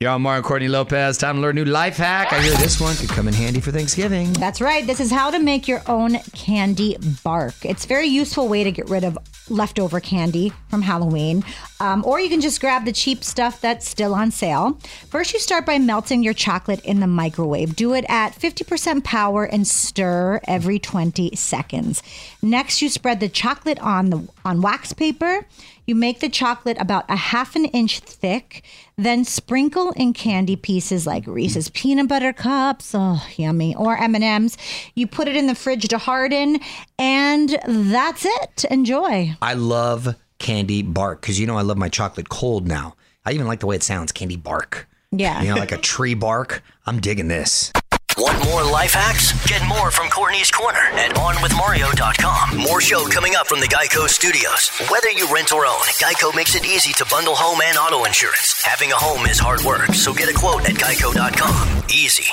Yo, I'm Mario Courtney Lopez. Time to learn a new life hack. I hear this one could come in handy for Thanksgiving. That's right. This is how to make your own candy bark. It's a very useful way to get rid of leftover candy from Halloween. Um, or you can just grab the cheap stuff that's still on sale. First, you start by melting your chocolate in the microwave. Do it at 50% power and stir every 20 seconds. Next, you spread the chocolate on the on wax paper. You make the chocolate about a half an inch thick, then sprinkle in candy pieces like Reese's peanut butter cups, oh yummy, or M&Ms. You put it in the fridge to harden and that's it. Enjoy. I love candy bark because you know I love my chocolate cold now. I even like the way it sounds, candy bark. Yeah. You know, like a tree bark. I'm digging this. Want more life hacks? Get more from Courtney's Corner at OnWithMario.com. More show coming up from the Geico Studios. Whether you rent or own, Geico makes it easy to bundle home and auto insurance. Having a home is hard work, so get a quote at Geico.com. Easy.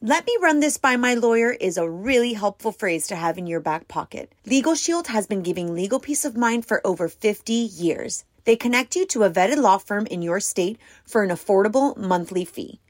Let me run this by my lawyer is a really helpful phrase to have in your back pocket. Legal Shield has been giving legal peace of mind for over 50 years. They connect you to a vetted law firm in your state for an affordable monthly fee.